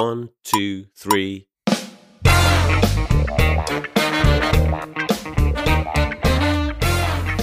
One, two, three.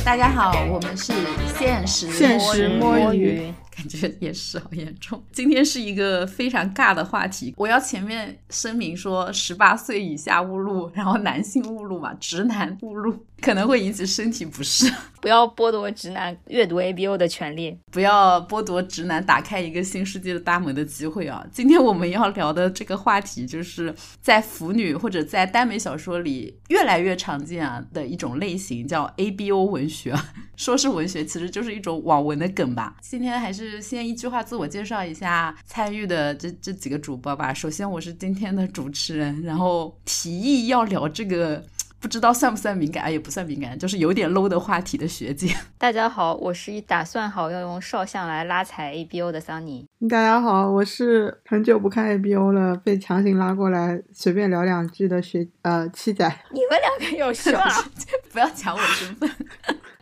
大家好，我们是现实现实摸摸鱼，感觉也是好严重。今天是一个非常尬的话题，我要前面声明说，十八岁以下勿入，然后男性勿入嘛，直男勿入，可能会引起身体不适。不要剥夺直男阅读 ABO 的权利。不要剥夺直男打开一个新世界的大门的机会啊！今天我们要聊的这个话题，就是在腐女或者在耽美小说里越来越常见啊的一种类型，叫 ABO 文学。说是文学，其实就是一种网文的梗吧。今天还是先一句话自我介绍一下参与的这这几个主播吧。首先，我是今天的主持人，然后提议要聊这个。不知道算不算敏感？哎，也不算敏感，就是有点 low 的话题的学姐。大家好，我是打算好要用少相来拉踩 ABO 的桑尼。大家好，我是很久不看 ABO 了，被强行拉过来随便聊两句的学呃七仔。你们两个有 事吗？不要抢我身份。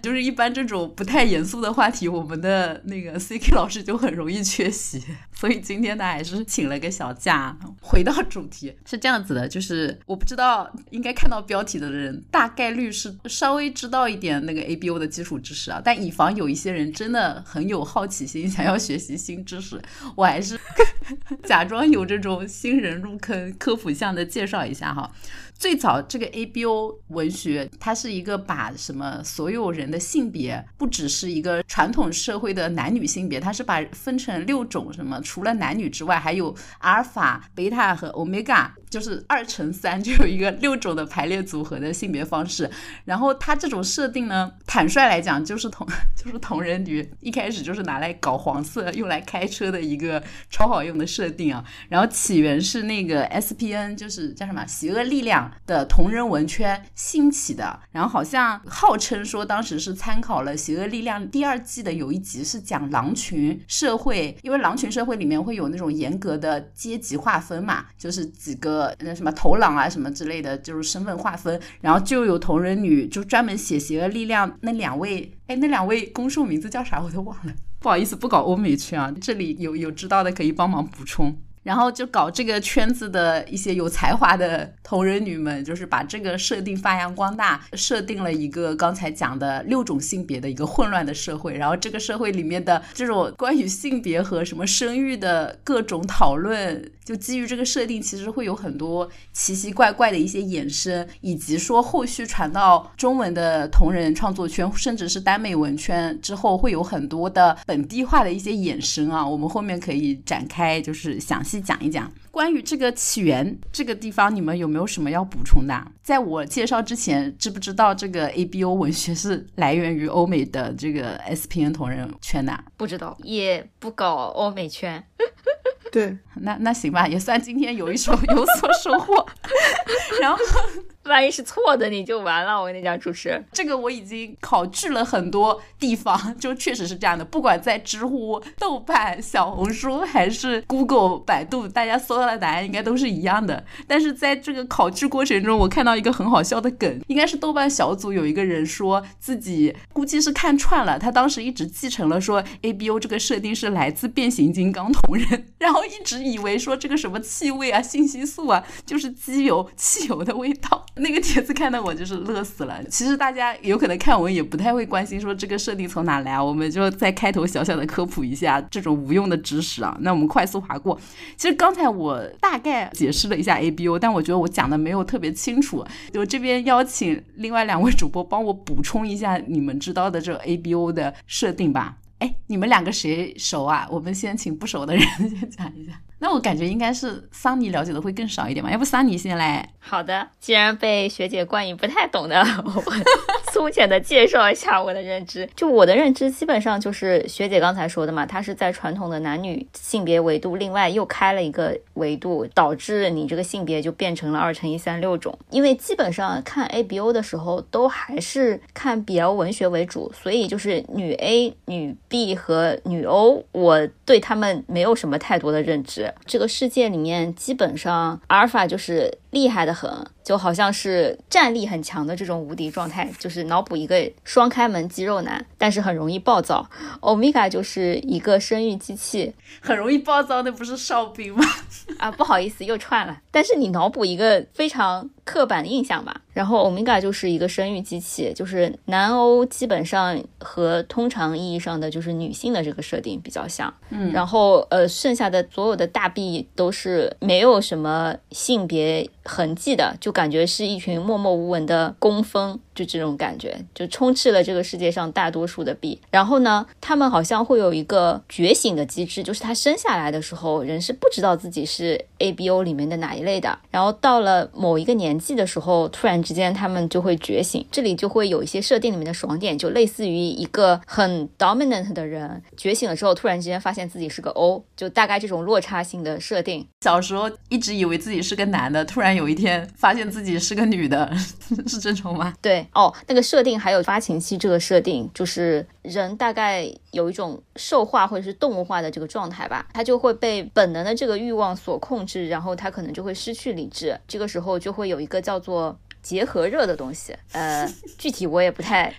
就是一般这种不太严肃的话题，我们的那个 CK 老师就很容易缺席，所以今天呢还是请了个小假。回到主题是这样子的，就是我不知道应该看到标题的人大概率是稍微知道一点那个 ABO 的基础知识啊，但以防有一些人真的很有好奇心，想要学习新知识，我还是 假装有这种新人入坑科普项的介绍一下哈。最早这个 ABO 文学，它是一个把什么所有人的性别，不只是一个传统社会的男女性别，它是把分成六种什么，除了男女之外，还有阿尔法、贝塔和欧米伽。就是二乘三就有一个六种的排列组合的性别方式，然后它这种设定呢，坦率来讲就是同 就是同人女一开始就是拿来搞黄色用来开车的一个超好用的设定啊。然后起源是那个 SPN 就是叫什么邪恶力量的同人文圈兴起的，然后好像号称说当时是参考了邪恶力量第二季的有一集是讲狼群社会，因为狼群社会里面会有那种严格的阶级划分嘛，就是几个。那什么头狼啊什么之类的，就是身份划分，然后就有同人女就专门写邪恶力量那两位，哎，那两位公受名字叫啥我都忘了，不好意思，不搞欧美圈啊，这里有有知道的可以帮忙补充。然后就搞这个圈子的一些有才华的同人女们，就是把这个设定发扬光大，设定了一个刚才讲的六种性别的一个混乱的社会。然后这个社会里面的这种关于性别和什么生育的各种讨论，就基于这个设定，其实会有很多奇奇怪怪的一些衍生，以及说后续传到中文的同人创作圈，甚至是耽美文圈之后，会有很多的本地化的一些衍生啊。我们后面可以展开，就是详细。讲一讲关于这个起源这个地方，你们有没有什么要补充的？在我介绍之前，知不知道这个 ABO 文学是来源于欧美的这个 SPN 同人圈的？不知道，也不搞欧美圈。对，那那行吧，也算今天有一手有所收获。然后。万一是错的，你就完了。我跟你讲，主持人，这个我已经考据了很多地方，就确实是这样的。不管在知乎、豆瓣、小红书还是 Google、百度，大家搜到的答案应该都是一样的。但是在这个考据过程中，我看到一个很好笑的梗，应该是豆瓣小组有一个人说自己估计是看串了，他当时一直继承了说 ABO 这个设定是来自变形金刚同人，然后一直以为说这个什么气味啊、信息素啊，就是机油、汽油的味道。那个帖子看的我就是乐死了。其实大家有可能看文也不太会关心说这个设定从哪来啊，我们就在开头小小的科普一下这种无用的知识啊。那我们快速划过。其实刚才我大概解释了一下 ABO，但我觉得我讲的没有特别清楚。我这边邀请另外两位主播帮我补充一下你们知道的这个 ABO 的设定吧。哎，你们两个谁熟啊？我们先请不熟的人 先讲一下。那我感觉应该是桑尼了解的会更少一点吧，要不桑尼先来。好的，既然被学姐冠以不太懂的，我粗浅的介绍一下我的认知。就我的认知，基本上就是学姐刚才说的嘛，她是在传统的男女性别维度，另外又开了一个维度，导致你这个性别就变成了二乘一三六种。因为基本上看 ABO 的时候，都还是看 BL 文学为主，所以就是女 A、女 B 和女 O，我对他们没有什么太多的认知。这个世界里面，基本上阿尔法就是厉害的很。就好像是战力很强的这种无敌状态，就是脑补一个双开门肌肉男，但是很容易暴躁。欧米伽就是一个生育机器，很容易暴躁，那不是哨兵吗？啊，不好意思，又串了。但是你脑补一个非常刻板的印象吧。然后欧米伽就是一个生育机器，就是南欧基本上和通常意义上的就是女性的这个设定比较像。嗯，然后呃，剩下的所有的大 B 都是没有什么性别痕迹的，就感觉是一群默默无闻的工蜂，就这种感觉，就充斥了这个世界上大多数的 B。然后呢，他们好像会有一个觉醒的机制，就是他生下来的时候，人是不知道自己是 ABO 里面的哪一类的，然后到了某一个年纪的时候，突然之间他们就会觉醒。这里就会有一些设定里面的爽点，就类似于一个很 dominant 的人觉醒了之后，突然之间发现自己是个 O，就大概这种落差性的设定。小时候一直以为自己是个男的，突然有一天发现自己是个女的，是这种吗？对哦，那个设定还有发情期这个设定，就是人大概有一种兽化或者是动物化的这个状态吧，他就会被本能的这个欲望所控制，然后他可能就会失去理智，这个时候就会有一个叫做结合热的东西，呃，具体我也不太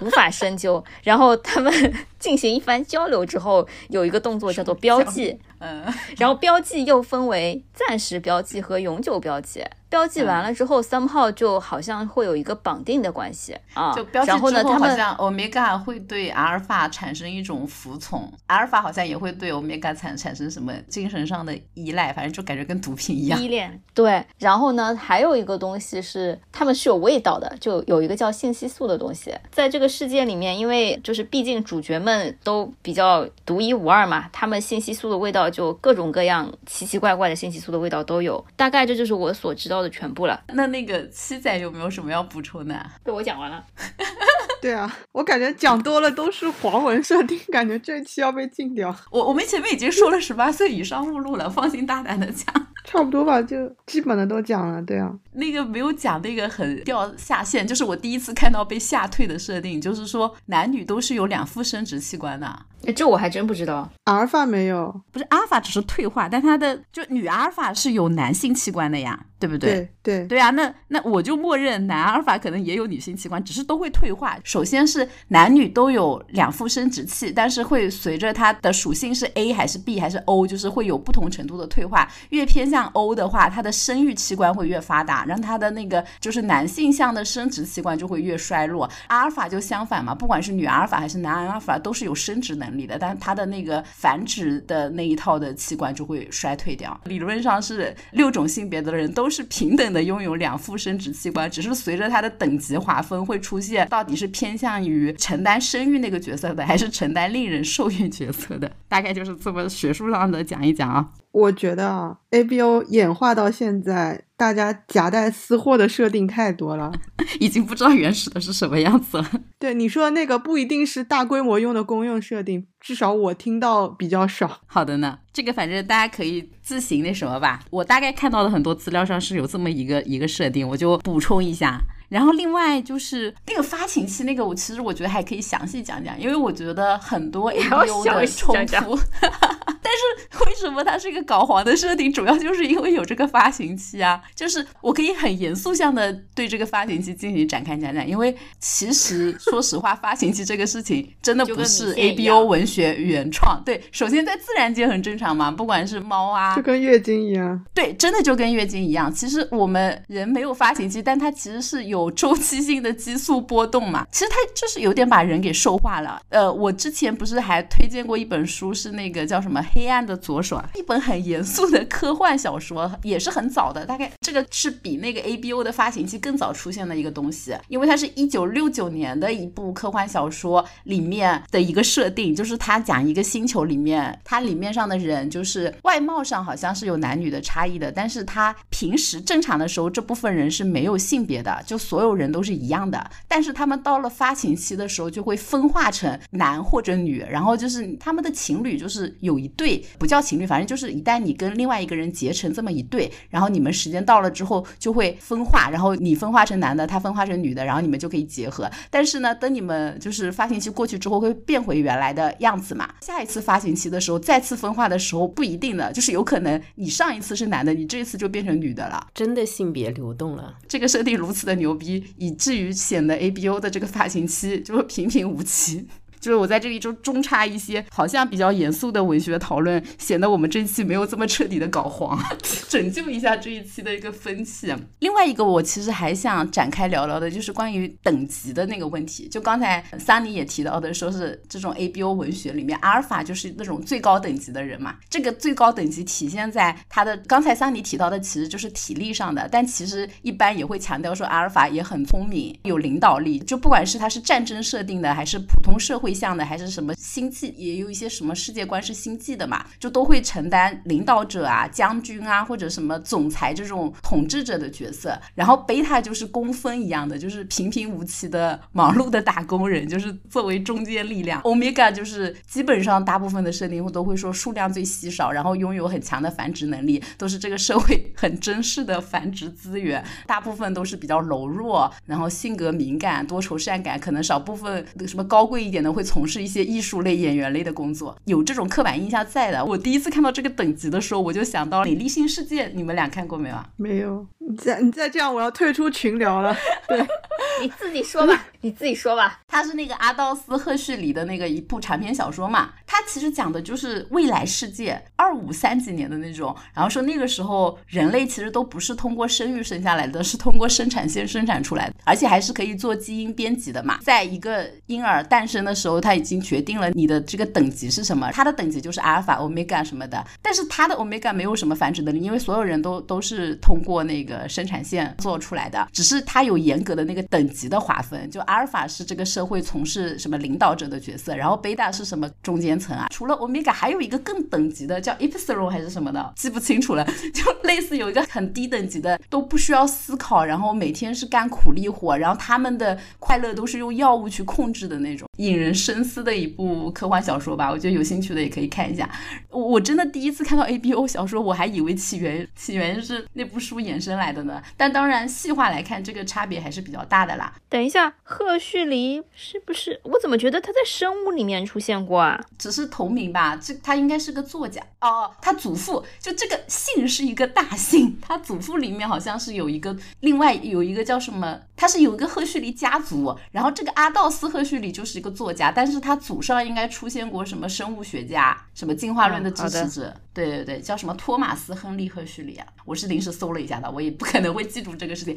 无法深究。然后他们进行一番交流之后，有一个动作叫做标记，嗯，然后标记又分为暂时标记和永久标记。标记完了之后，somehow 就好像会有一个绑定的关系啊。就标记然后呢，之后，他们好像欧米伽会对阿尔法产生一种服从，阿尔法好像也会对欧米伽产产生什么精神上的依赖，反正就感觉跟毒品一样。依恋对，然后呢，还有一个东西是他们是有味道的，就有一个叫信息素的东西，在这个世界里面，因为就是毕竟主角们都比较独一无二嘛，他们信息素的味道就各种各样奇奇怪怪的信息素的味道都有，大概这就是我所知道的全部了。那那个七仔有没有什么要补充的？被我讲完了，对啊，我感觉讲多了都是黄文设定，感觉这期要被禁掉。我我们前面已经说了十八岁以上勿录了，放心大胆的讲。差不多吧，就基本的都讲了。对啊，那个没有讲那个很掉下线，就是我第一次看到被吓退的设定，就是说男女都是有两副生殖器官的。哎，这我还真不知道。阿尔法没有，不是阿尔法只是退化，但它的就女阿尔法是有男性器官的呀，对不对？对对对啊，那那我就默认男阿尔法可能也有女性器官，只是都会退化。首先是男女都有两副生殖器，但是会随着它的属性是 A 还是 B 还是 O，就是会有不同程度的退化。越偏向 O 的话，它的生育器官会越发达，让它的那个就是男性向的生殖器官就会越衰弱。阿尔法就相反嘛，不管是女阿尔法还是男阿尔法，都是有生殖能力的，但它的那个繁殖的那一套的器官就会衰退掉。理论上是六种性别的人都是平等的拥有两副生殖器官，只是随着它的等级划分会出现到底是偏向于承担生育那个角色的，还是承担令人受孕角色的，大概就是这么学术上的讲一讲啊。我觉得啊，ABO 演化到现在，大家夹带私货的设定太多了。已经不知道原始的是什么样子了。对你说的那个不一定是大规模用的公用设定，至少我听到比较少。好的呢，这个反正大家可以自行那什么吧。我大概看到的很多资料上是有这么一个一个设定，我就补充一下。然后另外就是那个发情期那个，我其实我觉得还可以详细讲讲，因为我觉得很多 ABO 的冲突，但是为什么它是一个搞黄的设定？主要就是因为有这个发情期啊，就是我可以很严肃向的对这个发情期进行展开讲讲，因为其实说实话，发情期这个事情真的不是 ABO 文学原创。对，首先在自然界很正常嘛，不管是猫啊，就跟月经一样。对，真的就跟月经一样。其实我们人没有发情期，但它其实是有有周期性的激素波动嘛。其实它就是有点把人给兽化了。呃，我之前不是还推荐过一本书，是那个叫什么《黑暗的左手》，啊一本很严肃的科幻小说，也是很早的，大概这个是比那个 ABO 的发行期更早出现的一个东西，因为它是一九六九年的一部科幻小说里面的一个设定，就是它讲一个星球里面，它里面上的人就是外貌上好像是有男女的差异的，但是他平时正常的时候，这部分人是没有性别的，就所有人都是一样的，但是他们到了发情期的时候，就会分化成男或者女，然后就是他们的情侣就是有一对对，不叫情侣，反正就是一旦你跟另外一个人结成这么一对，然后你们时间到了之后就会分化，然后你分化成男的，他分化成女的，然后你们就可以结合。但是呢，等你们就是发情期过去之后，会变回原来的样子嘛。下一次发情期的时候，再次分化的时候，不一定的，就是有可能你上一次是男的，你这一次就变成女的了。真的性别流动了。这个设定如此的牛逼，以至于显得 A B O 的这个发型期就会平平无奇。就是我在这里就中插一些好像比较严肃的文学讨论，显得我们这一期没有这么彻底的搞黄，拯救一下这一期的一个风气。另外一个我其实还想展开聊聊的，就是关于等级的那个问题。就刚才桑尼也提到的，说是这种 A B O 文学里面，阿尔法就是那种最高等级的人嘛。这个最高等级体现在他的刚才桑尼提到的，其实就是体力上的。但其实一般也会强调说，阿尔法也很聪明，有领导力。就不管是他是战争设定的，还是普通社会向的，还是什么星际，也有一些什么世界观是星际的嘛，就都会承担领导者啊、将军啊或者什么总裁这种统治者的角色。然后贝塔就是工分一样的，就是平平无奇的忙碌的打工人，就是作为中坚力量。欧米伽就是基本上大部分的设定都会说数量最稀少，然后拥有很强的繁殖能力，都是这个社会很珍视的繁殖资源。大部分都是比较柔弱，然后性格敏感、多愁善感，可能少部分什么高贵一点的会从事一些艺术类、演员类的工作，有这种刻板印象在的。我第一次看到这个等级的时候，我就想到《美丽新世界》，你们俩看过没有啊？没有，你再你再这样，我要退出群聊了。对，你自己说吧，你自己说吧。它是那个阿道斯·赫胥黎的那个一部长篇小说嘛，它其实讲的就是未来世界二五三几年的那种，然后说那个时候人类其实都不是通过生育生下来的，是通过生产线生产出来的，而且还是可以做基因编辑的嘛。在一个婴儿诞生的时候，候他已经决定了你的这个等级是什么，它的等级就是阿尔法、欧米伽什么的，但是它的欧米伽没有什么繁殖能力，因为所有人都都是通过那个生产线做出来的，只是它有严格的那个等级的划分，就阿尔法是这个社会从事什么领导者的角色，然后贝塔是什么中间层啊？除了欧米伽，还有一个更等级的叫 epsilon 还是什么的，记不清楚了，就类似有一个很低等级的，都不需要思考，然后每天是干苦力活，然后他们的快乐都是用药物去控制的那种，引人深思的一部科幻小说吧。我觉得有兴趣的也可以看一下。我我真的第一次看到 A B O 小说，我还以为起源起源是那部书衍生来的呢。但当然细化来看，这个差别还是比较大的啦。等一下，赫胥黎是不是？我怎么觉得他在生物里面出现过啊？只是同名吧，这他应该是个作家哦。他祖父就这个姓是一个大姓，他祖父里面好像是有一个，另外有一个叫什么，他是有一个赫胥黎家族，然后这个阿道斯赫胥黎就是一个作家，但是他祖上应该出现过什么生物学家，什么进化论的支持者，对对对，叫什么托马斯亨利赫胥黎啊？我是临时搜了一下的，我也不可能会记住这个事情。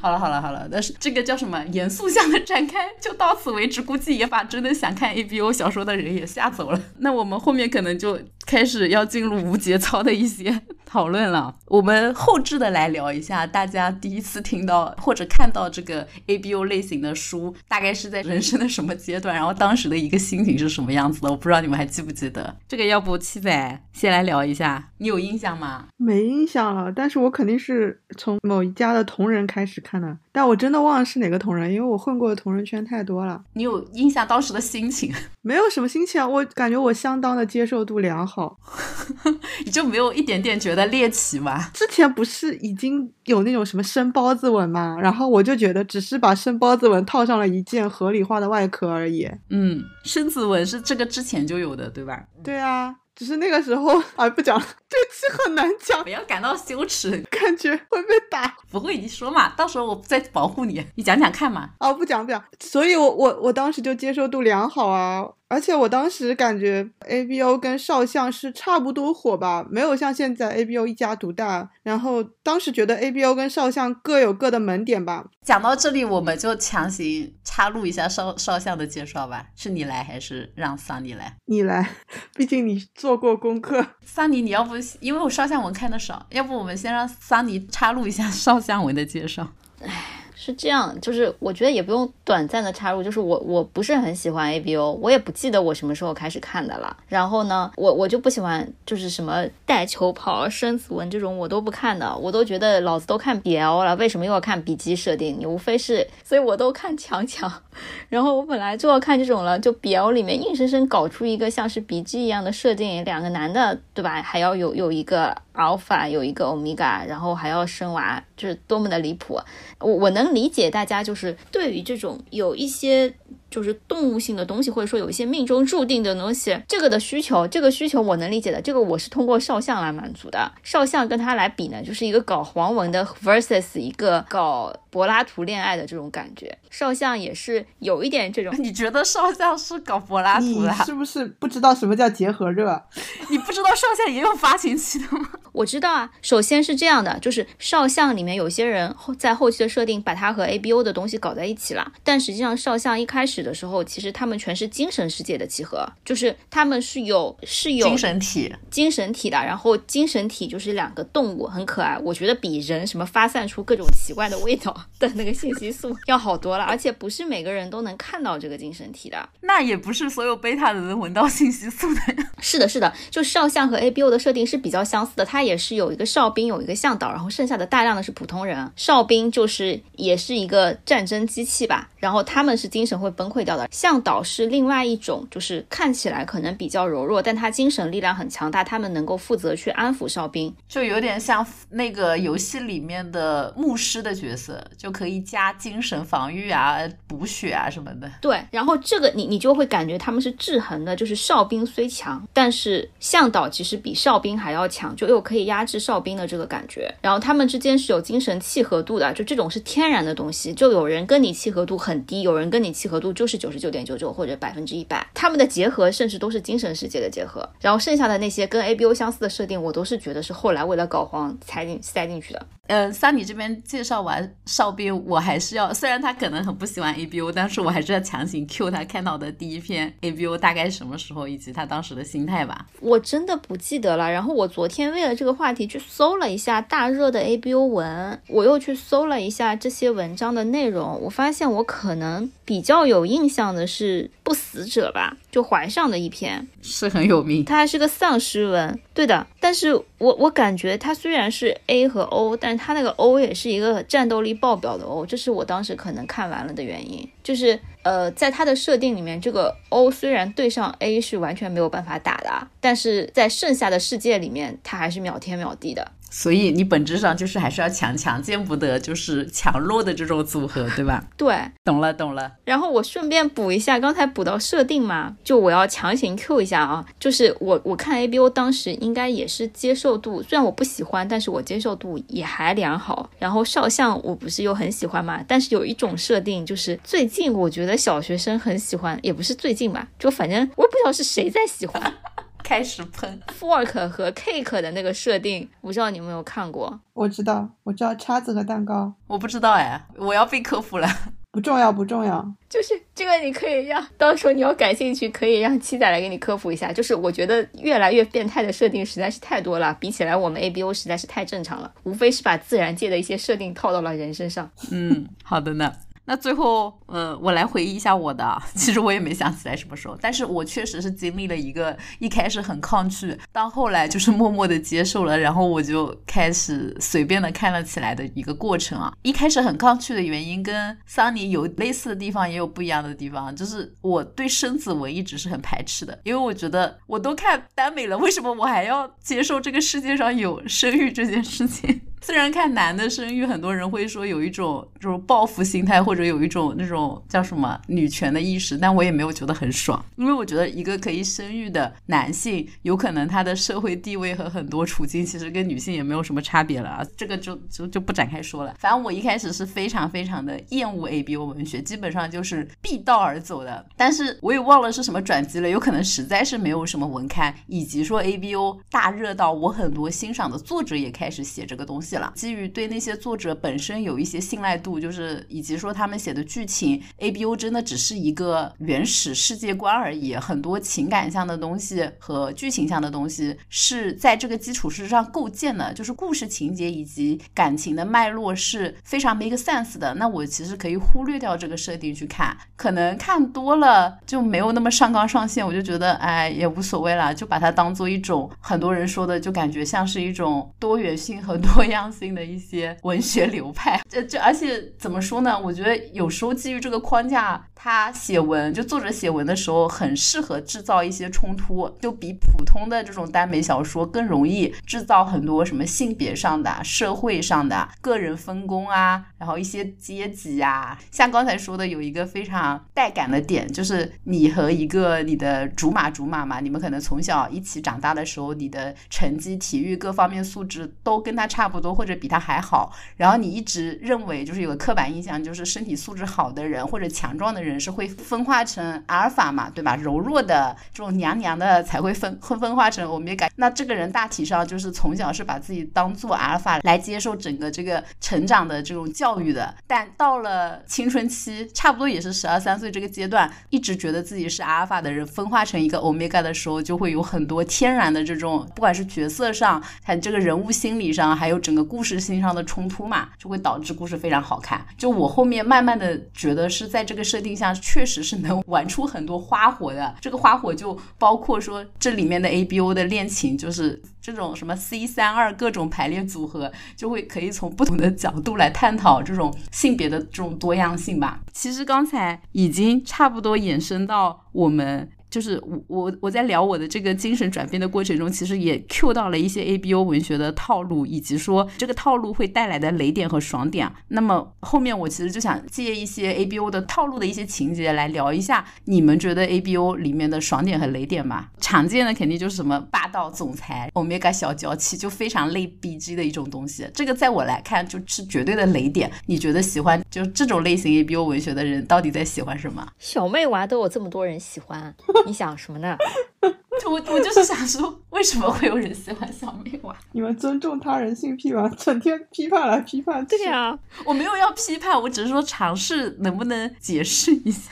好了好了好了，但是这个叫什么严肃向的展开就到此为止，估计也把真的想看 A B O 小说的人也吓走了。那我们后面可能就开始要进入无节操的一些 讨论了。我们后置的来聊一下，大家第一次听到或者看到这个 A B O 类型的书，大概是在人生的什么阶段，然后当时的一个心情是什么样子的？我不知道你们还记不记得？这个要不七仔先来聊一下，你有印象吗？没印象了，但是我肯定是从某一家的同人开始看的，但我真的忘了是哪个同人，因为我混过的同人圈太多了。你有印象当时的心情？没有什么心情啊，我感觉我相当的接受度良好。你就没有一点点觉得猎奇吗？之前不是已经有那种什么生包子纹吗？然后我就觉得只是把生包子纹套上了一件合理化的外壳而已。嗯，生子纹是这个之前就有的，对吧？对啊，只是那个时候 啊不讲了，这期很难讲不，要感到羞耻，感觉会被打。不会，你说嘛，到时候我再保护你，你讲讲看嘛。啊，不讲不讲，所以我我我当时就接受度良好啊，而且我当时感觉 A B O 跟少相是差不多火吧，没有像现在 A B O 一家独大。然后当时觉得 A B O 跟少相各有各的门点吧。讲到这里，我们就强行插入一下少少相的介绍吧。是你来还是让桑尼来？你来，毕竟你做过功课。桑尼，你要不因为我少相文看的少，要不我们先让桑尼插入一下少相文的介绍。是这样，就是我觉得也不用短暂的插入，就是我我不是很喜欢 A B O，我也不记得我什么时候开始看的了。然后呢，我我就不喜欢就是什么带球跑、生死文这种我都不看的，我都觉得老子都看 B L 了，为什么又要看笔记设定？你无非是，所以我都看强强。然后我本来就要看这种了，就 B L 里面硬生生搞出一个像是笔记一样的设定，两个男的对吧？还要有有一个。阿尔法有一个欧米伽，然后还要生娃，就是多么的离谱！我我能理解大家就是对于这种有一些。就是动物性的东西，或者说有一些命中注定的东西，这个的需求，这个需求我能理解的。这个我是通过少相来满足的。少相跟他来比呢，就是一个搞黄文的 versus 一个搞柏拉图恋爱的这种感觉。少相也是有一点这种。你觉得少相是搞柏拉图的？是不是不知道什么叫结合热？你不知道少相也有发情期的吗？我知道啊。首先是这样的，就是少相里面有些人在后期的设定把它和 A B O 的东西搞在一起了，但实际上少相一开始。的时候，其实他们全是精神世界的集合，就是他们是有是有精神体精神体的，然后精神体就是两个动物，很可爱，我觉得比人什么发散出各种奇怪的味道 的那个信息素 要好多了，而且不是每个人都能看到这个精神体的，那也不是所有贝塔的能闻到信息素的。是的，是的，就少相和 A B O 的设定是比较相似的，它也是有一个哨兵，有一个向导，然后剩下的大量的是普通人，哨兵就是也是一个战争机器吧，然后他们是精神会崩。溃掉的向导是另外一种，就是看起来可能比较柔弱，但他精神力量很强大。他们能够负责去安抚哨兵，就有点像那个游戏里面的牧师的角色，就可以加精神防御啊、补血啊什么的。对，然后这个你你就会感觉他们是制衡的，就是哨兵虽强，但是向导其实比哨兵还要强，就又可以压制哨兵的这个感觉。然后他们之间是有精神契合度的，就这种是天然的东西。就有人跟你契合度很低，有人跟你契合度。就是九十九点九九或者百分之一百，他们的结合甚至都是精神世界的结合，然后剩下的那些跟 A B O 相似的设定，我都是觉得是后来为了搞黄才进塞进去的。嗯，三你这边介绍完哨兵，我还是要，虽然他可能很不喜欢 A B O，但是我还是要强行 Q 他看到的第一篇 A B O 大概什么时候，以及他当时的心态吧。我真的不记得了。然后我昨天为了这个话题去搜了一下大热的 A B O 文，我又去搜了一下这些文章的内容，我发现我可能比较有印象的是不死者吧，就怀上的一篇 是很有名，它还是个丧尸文，对的。但是我我感觉它虽然是 A 和 O，但是他那个 O 也是一个战斗力爆爆表的 O，这是我当时可能看完了的原因。就是呃，在它的设定里面，这个 O 虽然对上 A 是完全没有办法打的，但是在剩下的世界里面，它还是秒天秒地的。所以你本质上就是还是要强强见不得，就是强弱的这种组合，对吧？对，懂了懂了。然后我顺便补一下，刚才补到设定嘛，就我要强行 Q 一下啊，就是我我看 A B O 当时应该也是接受度，虽然我不喜欢，但是我接受度也还良好。然后少相我不是又很喜欢嘛，但是有一种设定就是最近我觉得小学生很喜欢，也不是最近吧，就反正我也不知道是谁在喜欢。开始喷 fork 和 cake 的那个设定，不知道你有没有看过？我知道，我知道叉子和蛋糕。我不知道哎，我要被科普了。不重要，不重要。就是这个，你可以让到时候你要感兴趣，可以让七仔来给你科普一下。就是我觉得越来越变态的设定实在是太多了，比起来我们 A B O 实在是太正常了，无非是把自然界的一些设定套到了人身上。嗯，好的呢。那最后，呃，我来回忆一下我的。其实我也没想起来什么时候，但是我确实是经历了一个一开始很抗拒，到后来就是默默的接受了，然后我就开始随便的看了起来的一个过程啊。一开始很抗拒的原因跟桑尼有类似的地方，也有不一样的地方，就是我对生子文一直是很排斥的，因为我觉得我都看耽美了，为什么我还要接受这个世界上有生育这件事情？虽然看男的生育，很多人会说有一种就是报复心态，或者有一种那种叫什么女权的意识，但我也没有觉得很爽，因为我觉得一个可以生育的男性，有可能他的社会地位和很多处境其实跟女性也没有什么差别了啊，这个就就就不展开说了。反正我一开始是非常非常的厌恶 A B O 文学，基本上就是避道而走的。但是我也忘了是什么转机了，有可能实在是没有什么文刊，以及说 A B O 大热到我很多欣赏的作者也开始写这个东西。了。基于对那些作者本身有一些信赖度，就是以及说他们写的剧情，A B O 真的只是一个原始世界观而已，很多情感上的东西和剧情上的东西是在这个基础之上构建的，就是故事情节以及感情的脉络是非常 make sense 的。那我其实可以忽略掉这个设定去看，可能看多了就没有那么上纲上线，我就觉得哎也无所谓了，就把它当做一种很多人说的，就感觉像是一种多元性和多样性的一些文学流派。这这而且怎么说呢？我觉得有时候基于这个框架，他写文就作者写文的时候很适合制造一些冲突，就比普通的这种耽美小说更容易制造很多什么性别上的、社会上的、个人分工啊，然后一些阶级啊。像刚才说的，有一个非常带感的点，就是你和一个你的竹马竹马嘛，你们可能从小一起长大的时候，你的成绩、体育各方面素质都跟他差不多，或者比他还好。然后你一直认为，就是有个刻板印象，就是身体素质好的人或者强壮的人是会分化成阿尔法嘛，对吧？柔弱的这种娘娘的才会分会分化成欧米伽。那这个人大体上就是从小是把自己当做阿尔法来接受整个这个成长的这种教育的，但到了青春期，差不多也是十二三岁这个阶段，一直觉得自己是阿尔法的人分化成一个欧米伽的时候，就会有很多天然的这种，不管是角色上，还这个人物心理上，还有整个故事性上的冲突嘛，就会导致故事非常好看。就我后面慢慢的觉得是在这个设定下，确实是能玩出很多花火的。这个花火就包括说这里面的 A B O 的恋情，就是这种什么 C 三二各种排列组合，就会可以从不同的角度来探讨这种性别的这种多样性吧。其实刚才已经差不多延伸到我们。就是我我我在聊我的这个精神转变的过程中，其实也 Q 到了一些 A B O 文学的套路，以及说这个套路会带来的雷点和爽点。那么后面我其实就想借一些 A B O 的套路的一些情节来聊一下，你们觉得 A B O 里面的爽点和雷点嘛？常见的肯定就是什么霸道总裁、Omega 小娇妻，就非常类 B G 的一种东西。这个在我来看就是绝对的雷点。你觉得喜欢就这种类型 A B O 文学的人到底在喜欢什么？小妹娃都有这么多人喜欢。你想什么呢？我我就是想说，为什么会有人喜欢小妹娃？你们尊重他人性癖吗？整天批判来批判去。对呀，我没有要批判，我只是说尝试能不能解释一下。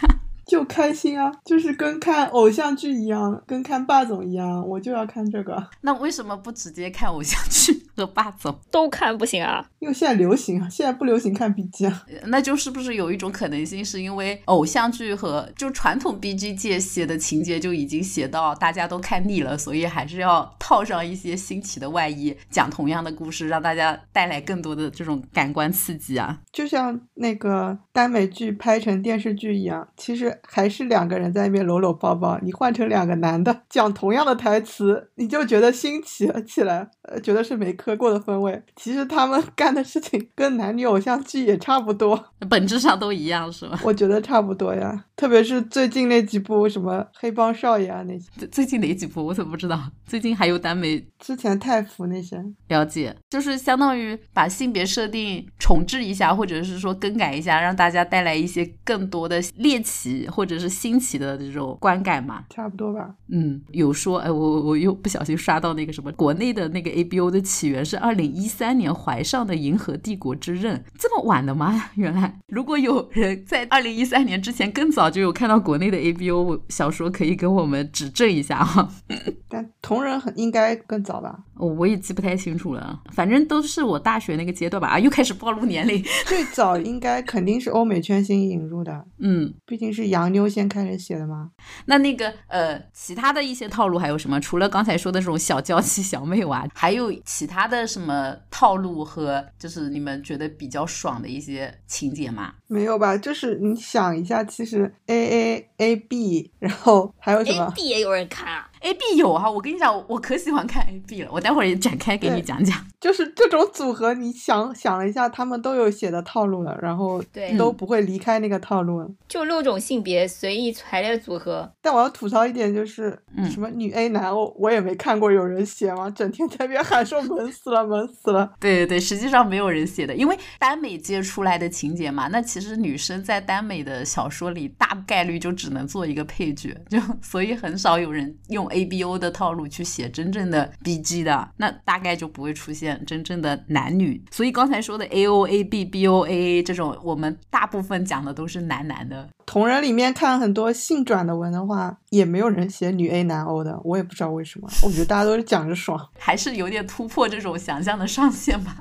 就开心啊，就是跟看偶像剧一样，跟看霸总一样，我就要看这个。那为什么不直接看偶像剧和霸总 都看不行啊？因为现在流行啊，现在不流行看 B G 啊。那就是不是有一种可能性，是因为偶像剧和就传统 B G 界写的情节就已经写到大家都看腻了，所以还是要套上一些新奇的外衣，讲同样的故事，让大家带来更多的这种感官刺激啊。就像那个耽美剧拍成电视剧一样，其实。还是两个人在那边搂搂抱抱，你换成两个男的讲同样的台词，你就觉得新奇了起来，呃，觉得是没磕过的风味。其实他们干的事情跟男女偶像剧也差不多，本质上都一样，是吗？我觉得差不多呀，特别是最近那几部什么黑帮少爷啊那些。最近哪几部我怎么不知道？最近还有耽美，之前太服那些。了解，就是相当于把性别设定重置一下，或者是说更改一下，让大家带来一些更多的猎奇。或者是新奇的这种观感嘛，差不多吧。嗯，有说，哎，我我又不小心刷到那个什么，国内的那个 A B O 的起源是二零一三年怀上的《银河帝国之刃》，这么晚的吗？原来，如果有人在二零一三年之前更早就有看到国内的 A B O 小说，可以给我们指正一下哈。但同人很应该更早吧？哦，我也记不太清楚了，反正都是我大学那个阶段吧。啊，又开始暴露年龄。最早应该肯定是欧美圈先引入的，嗯，毕竟是洋妞先开始写的吗。那那个呃，其他的一些套路还有什么？除了刚才说的这种小娇妻、小妹娃，还有其他的什么套路和就是你们觉得比较爽的一些情节吗？没有吧？就是你想一下，其实 A A A B，然后还有什么？A B 也有人看啊。A B 有啊，我跟你讲，我可喜欢看 A B 了，我待会儿也展开给你讲讲。就是这种组合，你想想了一下，他们都有写的套路了，然后对都不会离开那个套路。就六种性别随意排列组合。但我要吐槽一点，就是什么女 A 男，O，我也没看过有人写嘛，整天在那边喊说萌死了，萌死了。对对对，实际上没有人写的，因为耽美接出来的情节嘛，那其实女生在耽美的小说里大概率就只能做一个配角，就 所以很少有人用。ABO 的套路去写真正的 BG 的，那大概就不会出现真正的男女。所以刚才说的 AO、AB、BO、AA 这种，我们大部分讲的都是男男的。同人里面看很多性转的文的话，也没有人写女 A 男 O 的，我也不知道为什么。我觉得大家都是讲着爽，还是有点突破这种想象的上限吧。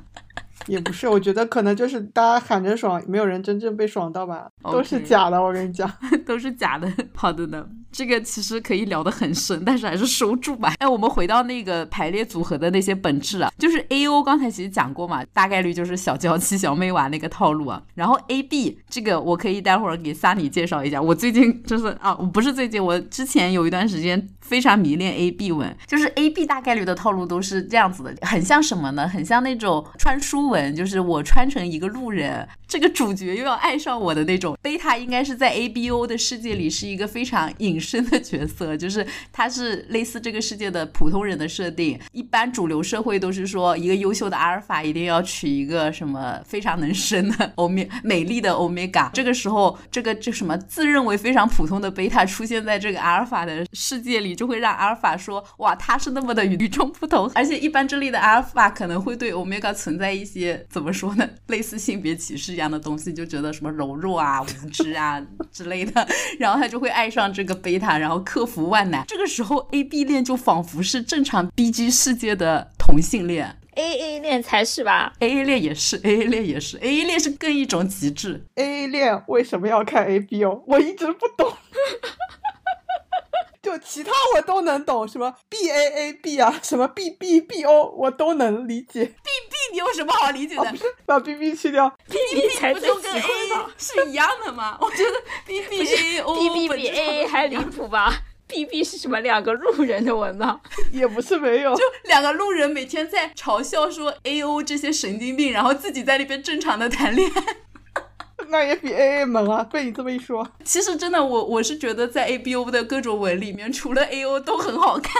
也不是，我觉得可能就是大家喊着爽，没有人真正被爽到吧，都是假的。我跟你讲，都是假的。好的呢，这个其实可以聊得很深，但是还是收住吧。哎，我们回到那个排列组合的那些本质啊，就是 A O 刚才其实讲过嘛，大概率就是小娇妻、小妹娃那个套路啊。然后 A B 这个我可以待会儿给 Sunny 介绍一下。我最近就是啊，不是最近，我之前有一段时间非常迷恋 A B 文，就是 A B 大概率的套路都是这样子的，很像什么呢？很像那种穿书文。就是我穿成一个路人，这个主角又要爱上我的那种。贝塔应该是在 A B O 的世界里是一个非常隐身的角色，就是他是类似这个世界的普通人的设定。一般主流社会都是说，一个优秀的阿尔法一定要娶一个什么非常能生的欧米美丽的欧米伽。这个时候，这个这什么自认为非常普通的贝塔出现在这个阿尔法的世界里，就会让阿尔法说，哇，他是那么的与众不同。而且一般这里的阿尔法可能会对欧米伽存在一些。怎么说呢？类似性别歧视一样的东西，就觉得什么柔弱啊、无知啊之类的，然后他就会爱上这个贝贝塔，然后克服万难。这个时候，A B 恋就仿佛是正常 B G 世界的同性恋，A A 恋才是吧？A A 恋也是，A A 恋也是，A A 恋是更一种极致。A A 恋为什么要看 A B O？我一直不懂。就其他我都能懂，什么 B A A B 啊，什么 B B B O 我都能理解。B B 你有什么好理解的？把 B B 去掉，B B 才不就跟 A 是一样的吗？我觉得 B B A O B B 比 A A 还离谱吧？B B 是什么两个路人的文吗？也不是没有，就两个路人每天在嘲笑说 A O 这些神经病，然后自己在那边正常的谈恋爱。那也比 A A 猛啊！被你这么一说，其实真的，我我是觉得在 A B O 的各种文里面，除了 A O 都很好看。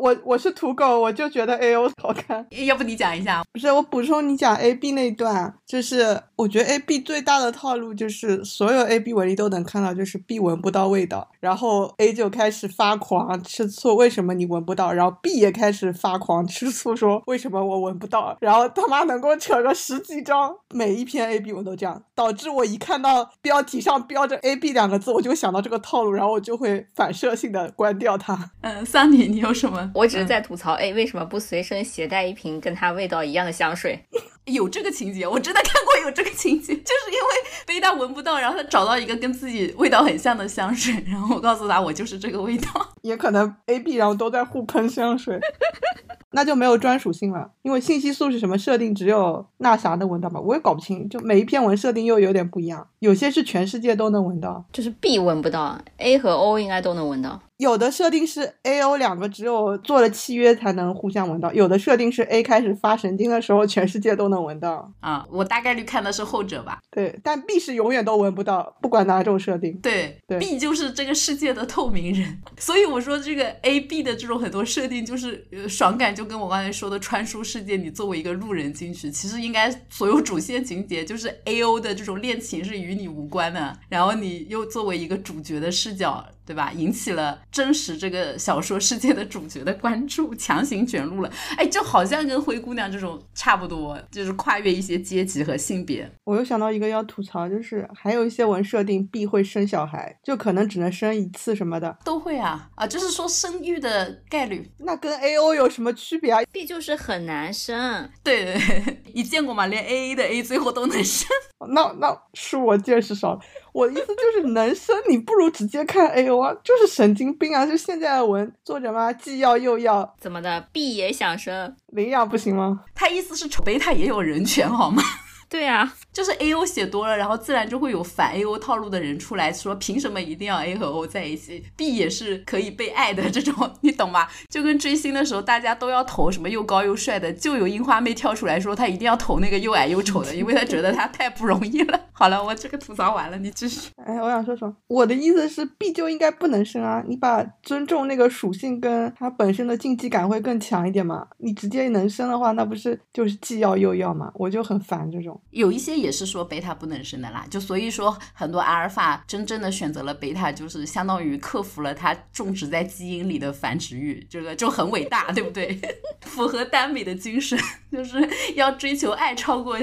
我我是土狗，我就觉得 A O 好看。要不你讲一下？不是我补充你讲 A B 那段，就是我觉得 A B 最大的套路就是所有 A B 文里都能看到，就是 B 闻不到味道，然后 A 就开始发狂吃醋，为什么你闻不到？然后 B 也开始发狂吃醋，说为什么我闻不到？然后他妈能够扯个十几张，每一篇 A B 文都这样，导致我一看到标题上标着 A B 两个字，我就想到这个套路，然后我就会反射性的关掉它。嗯，桑尼，你有什么？我只是在吐槽，哎，为什么不随身携带一瓶跟它味道一样的香水？有这个情节，我真的看过有这个情节，就是因为贝塔闻不到，然后他找到一个跟自己味道很像的香水，然后我告诉他我就是这个味道。也可能 A、B 然后都在互喷香水，那就没有专属性了，因为信息素是什么设定，只有那啥能闻到吧？我也搞不清，就每一篇文设定又有点不一样，有些是全世界都能闻到，就是 B 闻不到，A 和 O 应该都能闻到。有的设定是 A、O 两个只有做了契约才能互相闻到，有的设定是 A 开始发神经的时候，全世界都能闻到。啊，我大概率看的是后者吧。对，但 B 是永远都闻不到，不管哪种设定。对，B 就是这个世界的透明人。所以我说这个 A、B 的这种很多设定，就是爽感，就跟我刚才说的穿书世界，你作为一个路人进去，其实应该所有主线情节就是 A、O 的这种恋情是与你无关的，然后你又作为一个主角的视角。对吧？引起了真实这个小说世界的主角的关注，强行卷入了。哎，就好像跟灰姑娘这种差不多，就是跨越一些阶级和性别。我又想到一个要吐槽，就是还有一些文设定必会生小孩，就可能只能生一次什么的。都会啊啊，就是说生育的概率，那跟 A O 有什么区别啊？B 就是很难生。对对对，你见过吗？连 A A 的 A 最后都能生。那那是我见识少。我的意思就是 能生，你不如直接看 A O 啊，就是神经病啊！就现在的文作者嘛，既要又要，怎么的？B 也想生，领养不行吗？他意思是丑贝他也有人权好吗？对呀，就是 A O 写多了，然后自然就会有反 A O 套路的人出来说，凭什么一定要 A 和 O 在一起？B 也是可以被爱的 这种，你懂吗？就跟追星的时候，大家都要投什么又高又帅的，就有樱花妹跳出来说，她一定要投那个又矮又丑的，因为她觉得他太不容易了。好了，我这个吐槽完了，你继续。哎，我想说什么？我的意思是，B 就应该不能生啊！你把尊重那个属性跟它本身的竞技感会更强一点嘛？你直接能生的话，那不是就是既要又要嘛？我就很烦这种。有一些也是说贝塔不能生的啦，就所以说很多阿尔法真正的选择了贝塔，就是相当于克服了它种植在基因里的繁殖欲，这个就很伟大，对不对？符合耽美的精神，就是要追求爱超过。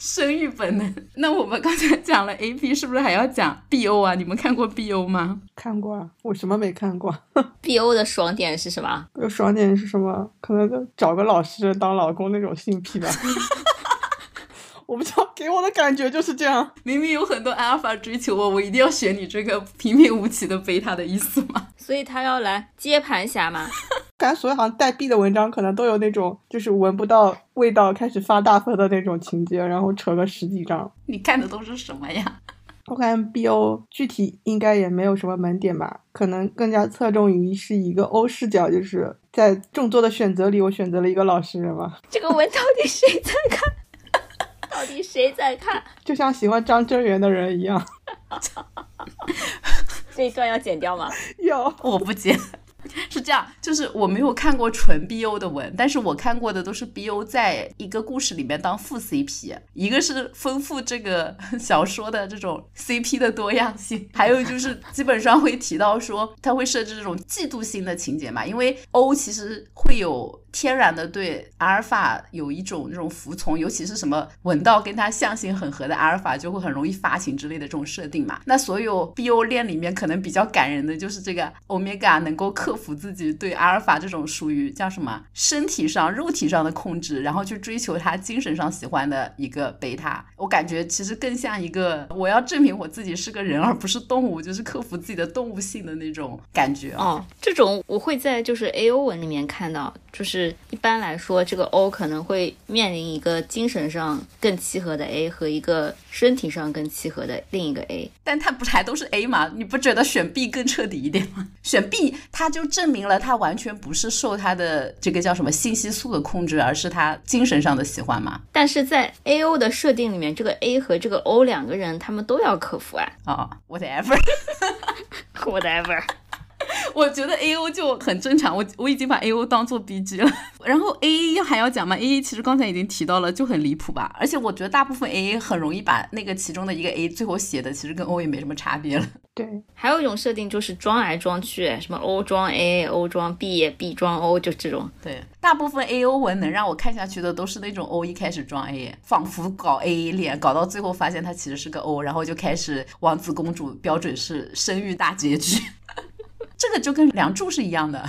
生育本能。那我们刚才讲了 A P，是不是还要讲 B O 啊？你们看过 B O 吗？看过啊，我什么没看过？B O 的爽点是什么？爽点是什么？可能就找个老师当老公那种性癖吧。我不知道，给我的感觉就是这样。明明有很多阿尔法追求我，我一定要选你这个平平无奇的贝塔的意思吗？所以他要来接盘侠吗？感觉所有好像带 B 的文章，可能都有那种就是闻不到味道开始发大疯的那种情节，然后扯个十几章。你看的都是什么呀？我看 BO 具体应该也没有什么门点吧，可能更加侧重于是一个 O 视角，就是在众多的选择里，我选择了一个老实人吧。这个文到底谁在看？到底谁在看？就像喜欢张真源的人一样。这一段要剪掉吗？要，我不剪。是这样，就是我没有看过纯 BO 的文，但是我看过的都是 BO 在一个故事里面当副 CP，一个是丰富这个小说的这种 CP 的多样性，还有就是基本上会提到说他会设置这种嫉妒心的情节嘛，因为 O 其实会有。天然的对阿尔法有一种那种服从，尤其是什么闻到跟他相性很合的阿尔法，就会很容易发情之类的这种设定嘛。那所有 BO 恋里面可能比较感人的就是这个欧米伽能够克服自己对阿尔法这种属于叫什么身体上、肉体上的控制，然后去追求他精神上喜欢的一个贝塔。我感觉其实更像一个我要证明我自己是个人而不是动物，就是克服自己的动物性的那种感觉哦。这种我会在就是 AO 文里面看到，就是。一般来说，这个 O 可能会面临一个精神上更契合的 A 和一个身体上更契合的另一个 A，但他不还都是 A 吗？你不觉得选 B 更彻底一点吗？选 B，他就证明了他完全不是受他的这个叫什么信息素的控制，而是他精神上的喜欢嘛。但是在 A O 的设定里面，这个 A 和这个 O 两个人，他们都要克服啊。啊，whatever，whatever。我觉得 A O 就很正常，我我已经把 A O 当做 B G 了。然后 A A 还要讲吗？A A 其实刚才已经提到了，就很离谱吧。而且我觉得大部分 A A 很容易把那个其中的一个 A 最后写的其实跟 O 也没什么差别了。对，还有一种设定就是装来装去，什么 O 装 A，O 装 B，B 装 O，就这种。对，大部分 A O 文能让我看下去的都是那种 O 一开始装 A，仿佛搞 A 脸，搞到最后发现他其实是个 O，然后就开始王子公主标准是生育大结局。这个就跟梁祝是一样的，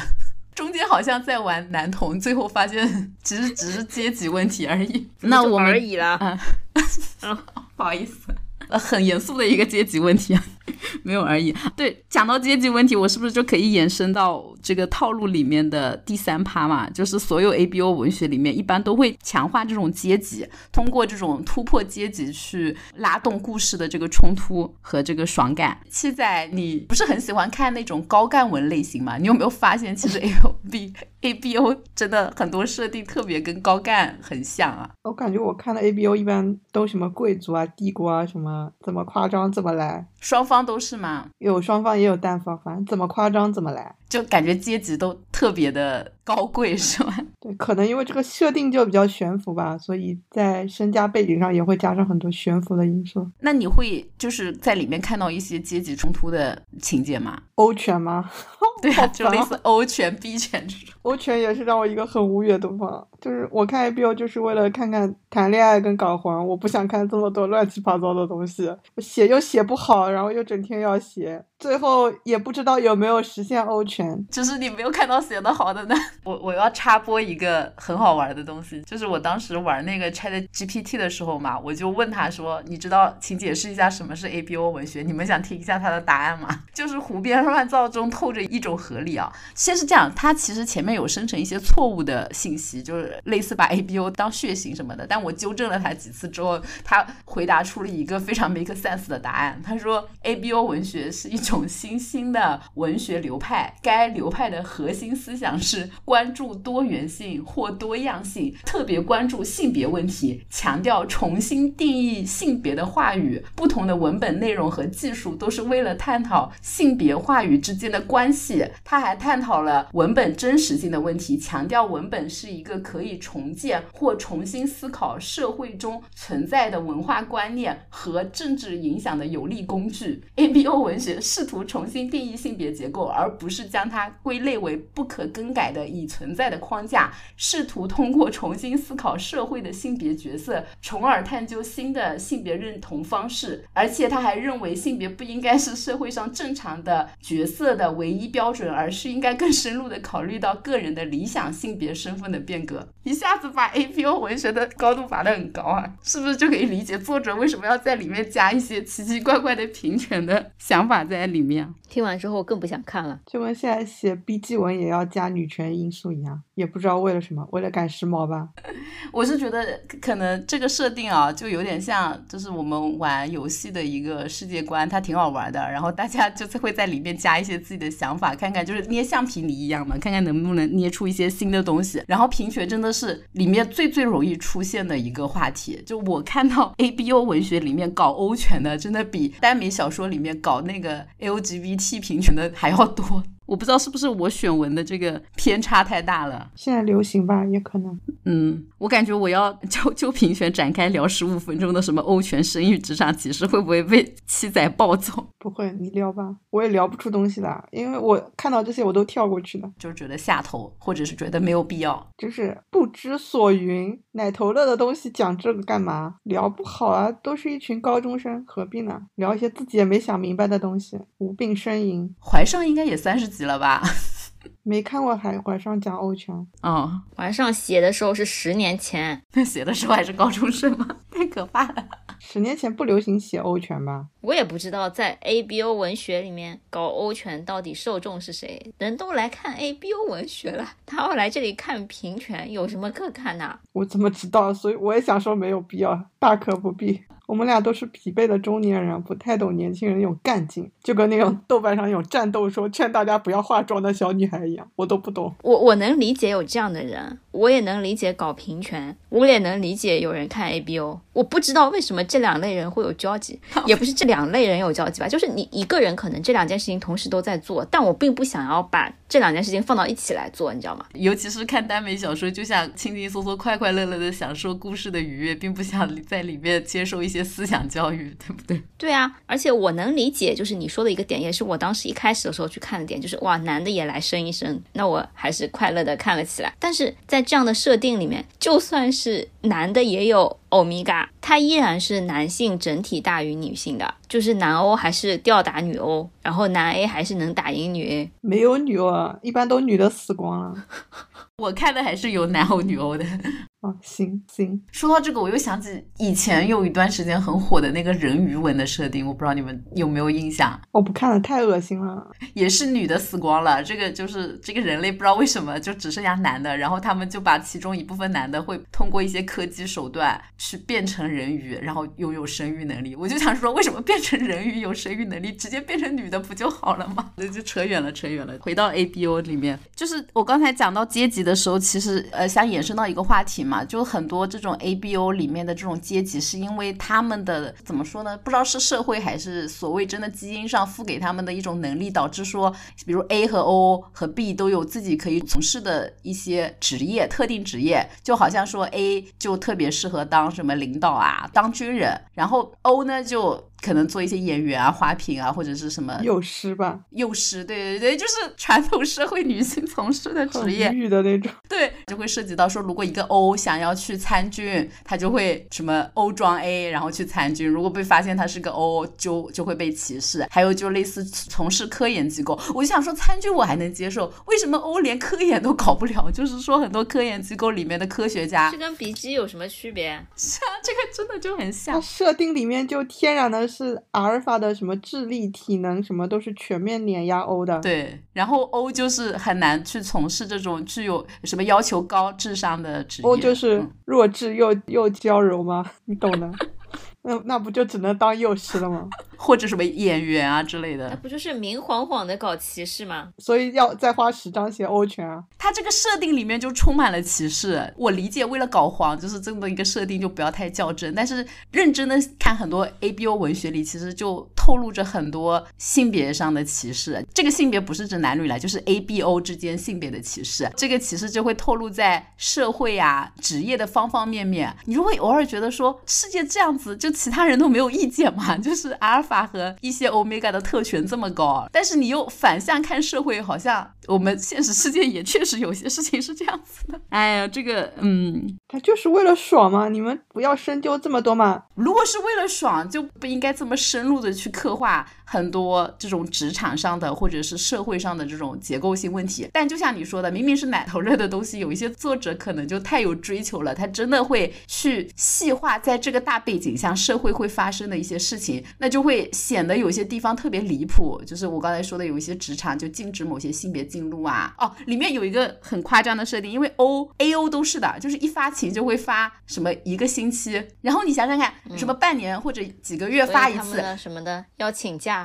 中间好像在玩男同，最后发现其实只是阶级问题而已。那我们而已啦，嗯，不好意思。很严肃的一个阶级问题啊，没有而已。对，讲到阶级问题，我是不是就可以延伸到这个套路里面的第三趴嘛？就是所有 A B O 文学里面，一般都会强化这种阶级，通过这种突破阶级去拉动故事的这个冲突和这个爽感。七仔，你不是很喜欢看那种高干文类型吗？你有没有发现，其实 A O B A B O 真的很多设定特别跟高干很像啊？我感觉我看的 A B O 一般都什么贵族啊、帝国啊什么。怎么夸张怎么来，双方都是吗？有双方也有单方，反正怎么夸张怎么来，就感觉阶级都特别的高贵，是吗？对，可能因为这个设定就比较悬浮吧，所以在身家背景上也会加上很多悬浮的因素。那你会就是在里面看到一些阶级冲突的情节吗？欧权吗？对啊，就类似欧权、B 权这种。欧权也是让我一个很无语的地方，就是我看 A B O 就是为了看看谈恋爱跟搞黄，我不想看这么多乱七八糟的东西，我写又写不好，然后又整天要写。最后也不知道有没有实现欧权，只是你没有看到写的好的呢。我我要插播一个很好玩的东西，就是我当时玩那个 Chat GPT 的时候嘛，我就问他说：“你知道，请解释一下什么是 A B O 文学？你们想听一下他的答案吗？” 就是胡编乱造中透着一种合理啊。先是这样，他其实前面有生成一些错误的信息，就是类似把 A B O 当血型什么的。但我纠正了他几次之后，他回答出了一个非常 make sense 的答案。他说：“A B O 文学是一种。”种新兴的文学流派。该流派的核心思想是关注多元性或多样性，特别关注性别问题，强调重新定义性别的话语。不同的文本内容和技术都是为了探讨性别话语之间的关系。他还探讨了文本真实性的问题，强调文本是一个可以重建或重新思考社会中存在的文化观念和政治影响的有力工具。ABO 文学是试图重新定义性别结构，而不是将它归类为不可更改的已存在的框架。试图通过重新思考社会的性别角色，从而探究新的性别认同方式。而且他还认为，性别不应该是社会上正常的角色的唯一标准，而是应该更深入的考虑到个人的理想性别身份的变革。一下子把 APO 文学的高度拔得很高啊，是不是就可以理解作者为什么要在里面加一些奇奇怪怪的平权的想法在里面？听完之后更不想看了。就跟现在写 B G 文也要加女权因素一样，也不知道为了什么，为了赶时髦吧？我是觉得可能这个设定啊，就有点像，就是我们玩游戏的一个世界观，它挺好玩的。然后大家就是会在里面加一些自己的想法，看看就是捏橡皮泥一样嘛，看看能不能捏出一些新的东西。然后平权真的是里面最最容易出现的一个话题。就我看到 A B O 文学里面搞欧权的，真的比耽美小说里面搞那个 L G B T 平权的还要多。我不知道是不是我选文的这个偏差太大了。现在流行吧，也可能。嗯，我感觉我要就就平权展开聊十五分钟的什么欧权、生育、职场歧视，会不会被七仔暴走？不会，你聊吧，我也聊不出东西来，因为我看到这些我都跳过去了，就觉得下头，或者是觉得没有必要，就是不知所云。奶头乐的东西讲这个干嘛？聊不好啊，都是一群高中生，何必呢？聊一些自己也没想明白的东西，无病呻吟。怀上应该也三十级了吧？没看过海怀上讲欧权，哦，怀上写的时候是十年前，那 写的时候还是高中生吗？太可怕了。十年前不流行写欧权吧？我也不知道在 A B O 文学里面搞欧权到底受众是谁。人都来看 A B O 文学了，他要来这里看平权，有什么可看的？我怎么知道？所以我也想说没有必要，大可不必。我们俩都是疲惫的中年人，不太懂年轻人那种干劲，就跟那种 豆瓣上有战斗说劝大家不要化妆的小女孩一样，我都不懂。我我能理解有这样的人，我也能理解搞平权，我也能理解有人看 A B O。我不知道为什么这两类人会有交集，也不是这两类人有交集吧，就是你一个人可能这两件事情同时都在做，但我并不想要把这两件事情放到一起来做，你知道吗？尤其是看耽美小说，就想轻轻松松、快快乐乐的享受故事的愉悦，并不想在里面接受一些思想教育，对不对？对啊，而且我能理解，就是你说的一个点，也是我当时一开始的时候去看的点，就是哇，男的也来生一生，那我还是快乐的看了起来。但是在这样的设定里面，就算是男的也有欧米伽，他依然是男性整体大于女性的，就是男欧还是吊打女欧，然后男 A 还是能打赢女 A。没有女欧啊，一般都女的死光了。我看的还是有男欧女欧的。哦，行行。说到这个，我又想起以前有一段时间很火的那个人鱼文的设定，我不知道你们有没有印象？我不看了，太恶心了。也是女的死光了，这个就是这个人类不知道为什么就只剩下男的，然后他们就把其中一部分男的会通过一些科技手段去变成人鱼，然后拥有生育能力。我就想说，为什么变成人鱼有生育能力，直接变成女的不就好了吗？那就扯远了，扯远了。回到 A B O 里面，就是我刚才讲到阶级的时候，其实呃想衍生到一个话题嘛，就很多这种 A B O 里面的这种阶级，是因为他们的怎么说呢？不知道是社会还是所谓真的基因上赋给他们的一种能力，导致说，比如 A 和 O 和 B 都有自己可以从事的一些职业，特定职业，就好像说 A 就特别适合当什么领导啊，当军人，然后 O 呢就。可能做一些演员啊、花瓶啊，或者是什么幼师吧，幼师，对对对，就是传统社会女性从事的职业，欲的那种。对，就会涉及到说，如果一个 O 想要去参军，他就会什么 O 装 A，然后去参军。如果被发现他是个 O，就就会被歧视。还有就类似从事科研机构，我就想说参军我还能接受，为什么 O 连科研都搞不了？就是说很多科研机构里面的科学家，这跟比基有什么区别？是啊，这个真的就很像。设定里面就天然的。是阿尔法的什么智力、体能什么都是全面碾压欧的。对，然后欧就是很难去从事这种具有什么要求高智商的职业。欧就是弱智又又娇柔吗？你懂的。那那不就只能当幼师了吗？或者什么演员啊之类的那。不就是明晃晃的搞歧视吗？所以要再花十张写欧拳啊。它这个设定里面就充满了歧视。我理解，为了搞黄，就是这么一个设定，就不要太较真。但是认真的看很多 A B O 文学里，其实就透露着很多性别上的歧视。这个性别不是指男女来，就是 A B O 之间性别的歧视。这个歧视就会透露在社会啊、职业的方方面面。你就会偶尔觉得说，世界这样子，就其他人都没有意见嘛？就是阿尔法和一些欧米伽的特权这么高，但是你又反向看社会，好像我们现实世界也确实有些事情是这样子的。哎呀，这个，嗯，他就是为了爽嘛，你们不要深究这么多嘛。如果是为了爽，就不应该这么深入的去刻画很多这种职场上的或者是社会上的这种结构性问题。但就像你说的，明明是奶头热的东西，有一些作者可能就太有追求了，他真的会去细化在这个大背景下社会会发生的一些事情，那就会显得有些地方特别离谱。就是我刚才说的，有一些职场就禁止某些性别进入啊。哦，里面有一个很夸张的设定，因为 O A O 都是的，就是一发情就会发什么一个星期，然后你想想看，什么半年或者几个月发一次，什么的要请假，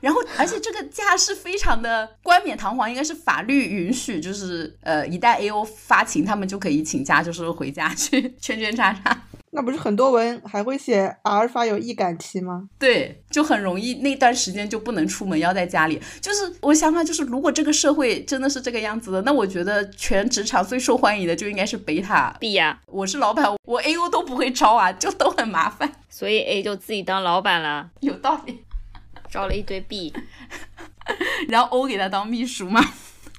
然后而且这个假是非常的冠冕堂皇，应该是法律允许，就是呃一旦 A O 发情，他们就可以请假，就是回家去圈圈叉叉。那不是很多文还会写阿尔法有易感期吗？对，就很容易那段时间就不能出门，要在家里。就是我想法就是，如果这个社会真的是这个样子的，那我觉得全职场最受欢迎的就应该是贝塔。B 呀、我是老板，我 A O 都不会招啊，就都很麻烦。所以 A 就自己当老板了，有道理。招了一堆 B。然后 O 给他当秘书嘛。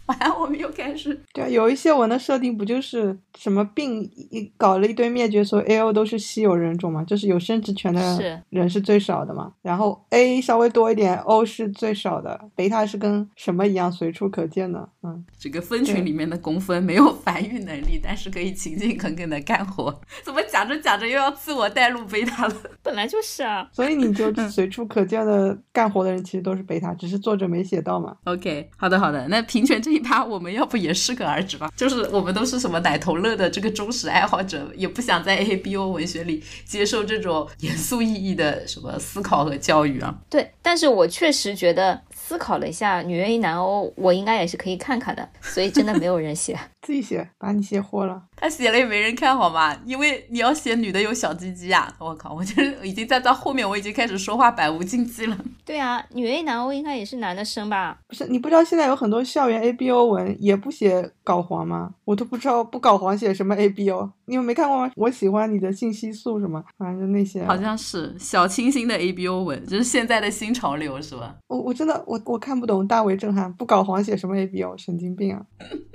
完了，我们又开始对啊，有一些文的设定不就是什么病一搞了一堆灭绝，所以 A O 都是稀有人种嘛，就是有生殖权的是人是最少的嘛。然后 A 稍微多一点，O 是最少的，贝塔是跟什么一样随处可见的。嗯，这个分群里面的公分没有繁育能力，但是可以勤勤恳恳的干活。怎么讲着讲着又要自我带入贝塔了？本来就是啊，所以你就随处可见的干活的人其实都是贝塔，只是作者没写到嘛。OK，好的好的，那平权这一他我们要不也适可而止吧？就是我们都是什么奶头乐的这个忠实爱好者，也不想在 ABO 文学里接受这种严肃意义的什么思考和教育啊。对，但是我确实觉得思考了一下，女人与南欧，我应该也是可以看看的，所以真的没有人写。自己写，把你写火了。他写了也没人看好吗？因为你要写女的有小鸡鸡啊！我靠，我就是已经在到后面，我已经开始说话百无禁忌了。对啊，女 A 男 O 应该也是男的生吧？不是你不知道现在有很多校园 A B O 文也不写搞黄吗？我都不知道不搞黄写什么 A B O，你有没看过吗？我喜欢你的信息素什么，反正就那些。好像是小清新的 ABO 文，就是现在的新潮流，是吧？我我真的我我看不懂，大为震撼。不搞黄写什么 A B O，神经病啊！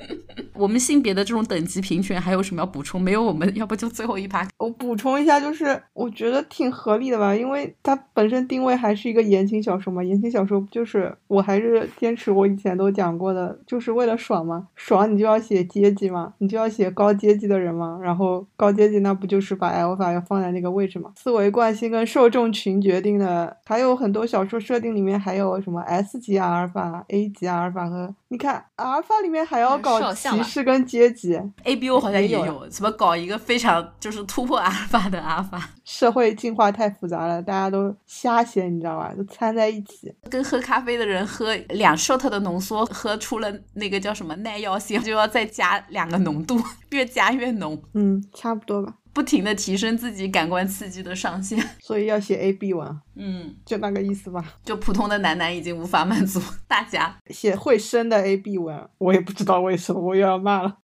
我们性别的这种等级平权还有什么要补充？没有，我们要不就最后一趴。我补充一下，就是我觉得挺合理的吧，因为它本身定位还是一个言情小说嘛。言情小说不就是我还是坚持我以前都讲过的，就是为了爽嘛。爽你就要写阶你就要写高阶级的人嘛。然后高阶级那不就是把 l 法要放在那个位置嘛？思维惯性跟受众群决定的，还有很多小说设定里面还有什么 S 级阿尔法、A 级阿尔法和你看阿尔法里面还要嗯搞歧视跟阶级。ABO 好像也也有有什么搞一个非常就是突破阿尔法的阿尔法，社会进化太复杂了，大家都瞎写，你知道吧？都掺在一起。跟喝咖啡的人喝两 shot 的浓缩，喝出了那个叫什么耐药性，就要再加两个浓度，越加越浓，嗯，差不多吧。不停的提升自己感官刺激的上限。所以要写 A B 文，嗯，就那个意思吧。就普通的男男已经无法满足大家。写会生的 A B 文，我也不知道为什么，我又要骂了。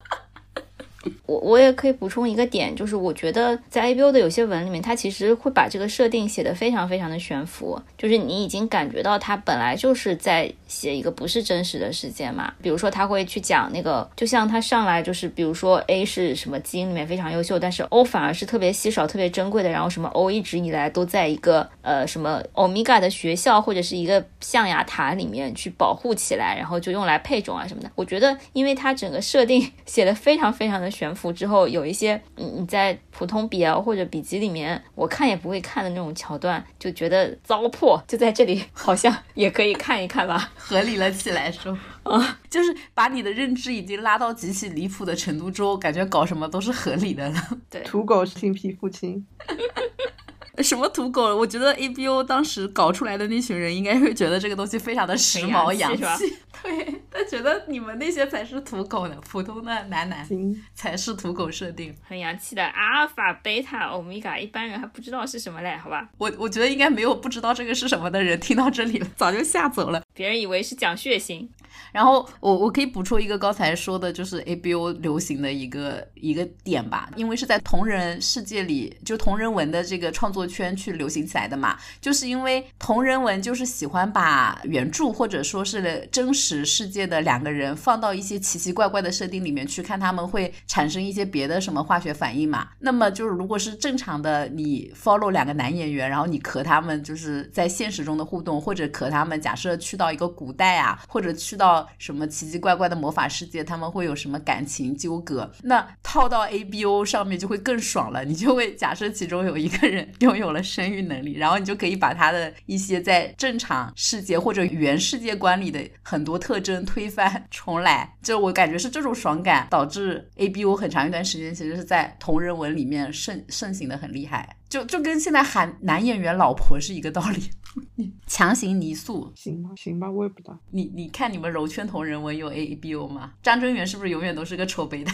我我也可以补充一个点，就是我觉得在 A B O 的有些文里面，它其实会把这个设定写的非常非常的悬浮，就是你已经感觉到它本来就是在写一个不是真实的事件嘛。比如说他会去讲那个，就像他上来就是，比如说 A 是什么基因里面非常优秀，但是 O 反而是特别稀少、特别珍贵的，然后什么 O 一直以来都在一个呃什么欧米伽的学校或者是一个象牙塔里面去保护起来，然后就用来配种啊什么的。我觉得，因为它整个设定 写的非常非常的悬浮之后，有一些你你在普通 BL 或者笔记里面，我看也不会看的那种桥段，就觉得糟粕，就在这里好像也可以看一看吧。合理了起来，说 啊，就是把你的认知已经拉到极其离谱的程度之后，感觉搞什么都是合理的了。对，土狗性皮肤亲，什么土狗？我觉得 A B O 当时搞出来的那群人应该会觉得这个东西非常的时髦很洋洋气吧对，他觉得你们那些才是土狗呢，普通的男男，才是土狗设定。很洋气的阿尔法、贝塔、欧米伽，一般人还不知道是什么嘞，好吧？我我觉得应该没有不知道这个是什么的人听到这里了，早就吓走了。别人以为是讲血腥，然后我我可以补充一个刚才说的，就是 A B O 流行的一个一个点吧，因为是在同人世界里，就同人文的这个创作圈去流行起来的嘛，就是因为同人文就是喜欢把原著或者说是真实世界的两个人放到一些奇奇怪怪的设定里面去，看他们会产生一些别的什么化学反应嘛。那么就是如果是正常的，你 follow 两个男演员，然后你磕他们就是在现实中的互动，或者磕他们假设去到一个古代啊，或者去到到什么奇奇怪怪的魔法世界，他们会有什么感情纠葛？那套到 A B O 上面就会更爽了，你就会假设其中有一个人拥有了生育能力，然后你就可以把他的一些在正常世界或者原世界观里的很多特征推翻重来。就我感觉是这种爽感导致 A B O 很长一段时间其实是在同人文里面盛盛行的很厉害，就就跟现在喊男演员老婆是一个道理，强行泥塑。行吧，行吧，我也不知道。你你看你们柔圈同人文有 A B O 吗？张真源是不是永远都是个丑背的？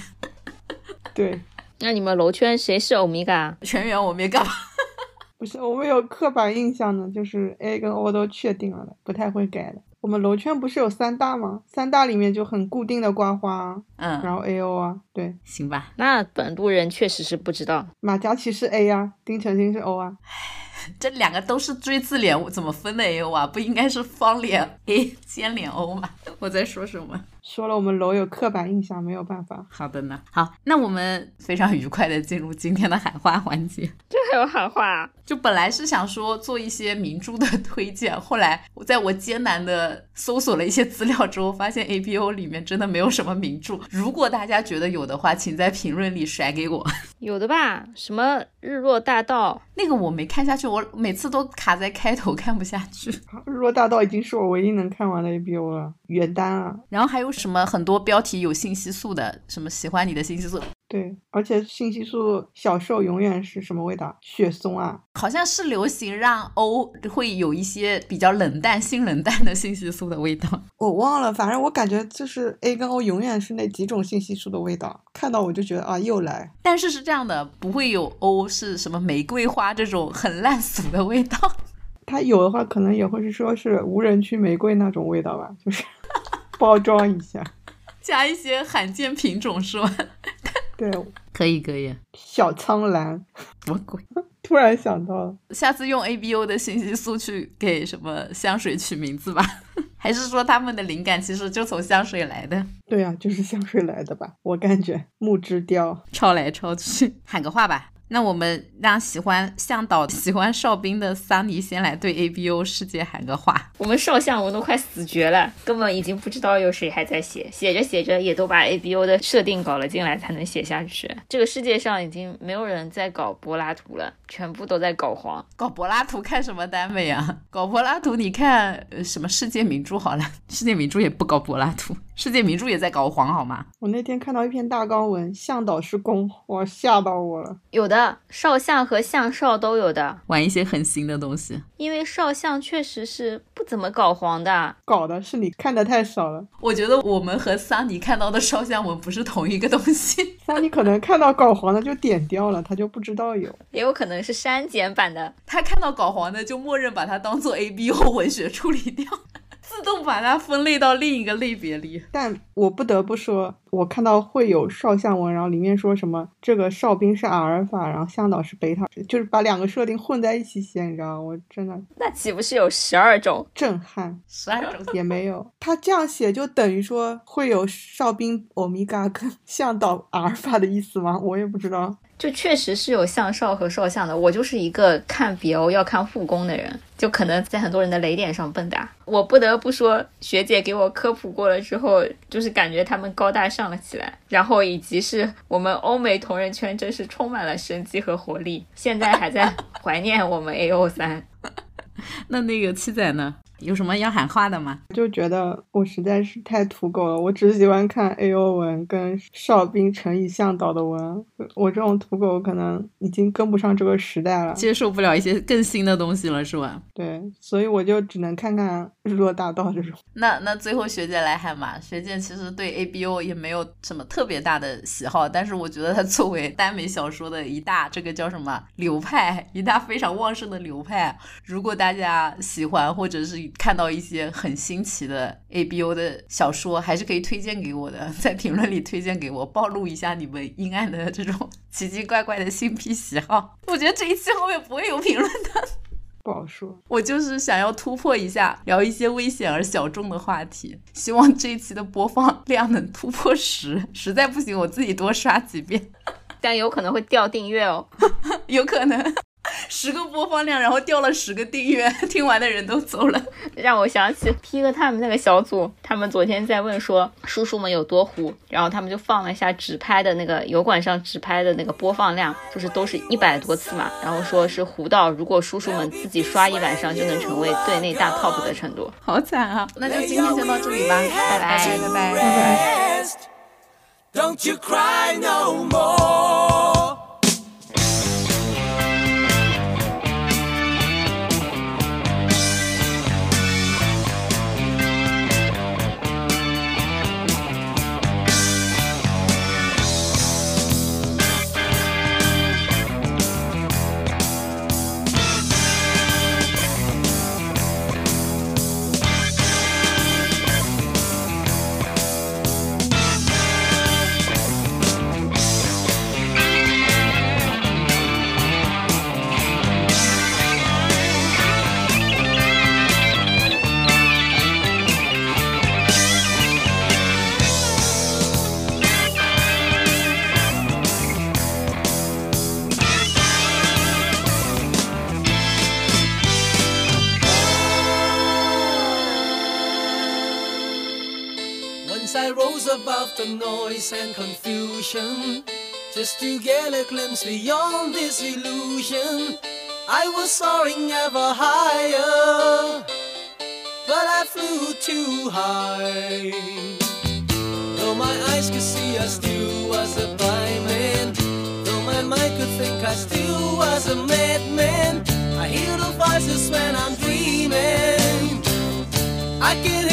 对，那你们柔圈谁是欧米伽？全员我没干嘛。不是我们有刻板印象呢，就是 A 跟 O 都确定了的，不太会改的。我们楼圈不是有三大吗？三大里面就很固定的刮花啊，嗯，然后 A O 啊，对，行吧。那本路人确实是不知道。马嘉祺是 A 啊，丁程鑫是 O 啊。这两个都是锥字脸，我怎么分的 A O 啊？不应该是方脸 A 尖脸 O 吗？我在说什么？说了我们楼有刻板印象，没有办法。好的呢。好，那我们非常愉快的进入今天的喊话环节。这还有喊话、啊？就本来是想说做一些名著的推荐，后来我在我艰难的搜索了一些资料之后，发现 A B O 里面真的没有什么名著。如果大家觉得有的话，请在评论里甩给我。有的吧？什么日落大道？那个我没看下去，我每次都卡在开头看不下去。日落大道已经是我唯一能看完的 A B O 了，原单啊。然后还有什么很多标题有信息素的，什么喜欢你的信息素，对，而且信息素小时候永远是什么味道？雪松啊。好像是流行让 O 会有一些比较冷淡、性冷淡的信息素的味道。我忘了，反正我感觉就是 A 跟 O 永远是那几种信息素的味道，看到我就觉得啊，又来。但是是这样的，不会有 O 是什么玫瑰花这种很烂俗的味道。它有的话，可能也会是说是无人区玫瑰那种味道吧，就是 包装一下。加一些罕见品种是吗？对，可以可以。小苍兰，什么鬼？突然想到了，下次用 A B O 的信息素去给什么香水取名字吧？还是说他们的灵感其实就从香水来的？对呀、就是香水来的吧？我感觉木之雕。抄来抄去，喊个话吧。那我们让喜欢向导、喜欢哨兵的桑尼先来对 A B O 世界喊个话。我们少项我都快死绝了，根本已经不知道有谁还在写，写着写着也都把 A B O 的设定搞了进来才能写下去。这个世界上已经没有人在搞柏拉图了，全部都在搞黄。搞柏拉图看什么耽美啊？搞柏拉图，你看呃什么世界名著好了，世界名著也不搞柏拉图，世界名著也在搞黄好吗？我那天看到一篇大纲文，向导是公，我，吓到我了。有的少相和相少都有的，玩一些很新的东西。因为少相确实是不怎么搞黄的。搞的是你看的太少了，我觉得我们和桑尼看到的少相文不是同一个东西。桑尼可能看到搞黄的就点掉了，他就不知道有。也有可能是删减版的。他看到搞黄的就默认把它当做 A B O 文学处理掉，自动把它分类到另一个类别里。但我不得不说，我看到会有少相文，然后里面说什么这个哨兵是阿尔法，然后向导是贝塔，就是把两个设定混在一起写，你知道吗？我真的那岂不是有十二种？震撼。十二种也没有，他这样写就等于说会有哨兵欧米伽跟向导阿尔法的意思吗？我也不知道。就确实是有相少和少相的。我就是一个看 BO 要看护工的人，就可能在很多人的雷点上蹦跶。我不得不说，学姐给我科普过了之后，就是感觉他们高大上了起来。然后以及是我们欧美同人圈真是充满了生机和活力。现在还在怀念我们 AO 三。那那个七仔呢？有什么要喊话的吗？就觉得我实在是太土狗了，我只喜欢看 A O 文跟哨兵乘以向导的文，我这种土狗可能已经跟不上这个时代了，接受不了一些更新的东西了，是吧？对，所以我就只能看看日落大道这种。那那最后学姐来喊吧，学姐其实对 A B O 也没有什么特别大的喜好，但是我觉得它作为耽美小说的一大这个叫什么流派，一大非常旺盛的流派，如果大家喜欢或者是看到一些很新奇的 A B O 的小说，还是可以推荐给我的，在评论里推荐给我，暴露一下你们阴暗的这种奇奇怪怪的性癖喜好。我觉得这一期后面不会有评论的。不好说，我就是想要突破一下，聊一些危险而小众的话题。希望这一期的播放量能突破十，实在不行我自己多刷几遍，但有可能会掉订阅哦，有可能。十个播放量，然后掉了十个订阅，听完的人都走了，让我想起 P 哥他们那个小组，他们昨天在问说叔叔们有多糊，然后他们就放了一下直拍的那个油管上直拍的那个播放量，就是都是一百多次嘛，然后说是糊到如果叔叔们自己刷一晚上就能成为队内大 top 的程度，好惨啊！那就今天先到这里吧，拜拜拜拜拜拜。Don't you cry no more. Above noise and confusion, just to get a glimpse beyond this illusion. I was soaring ever higher, but I flew too high. Though my eyes could see, I still was a blind man. Though my mind could think, I still was a madman. I hear the voices when I'm dreaming. I can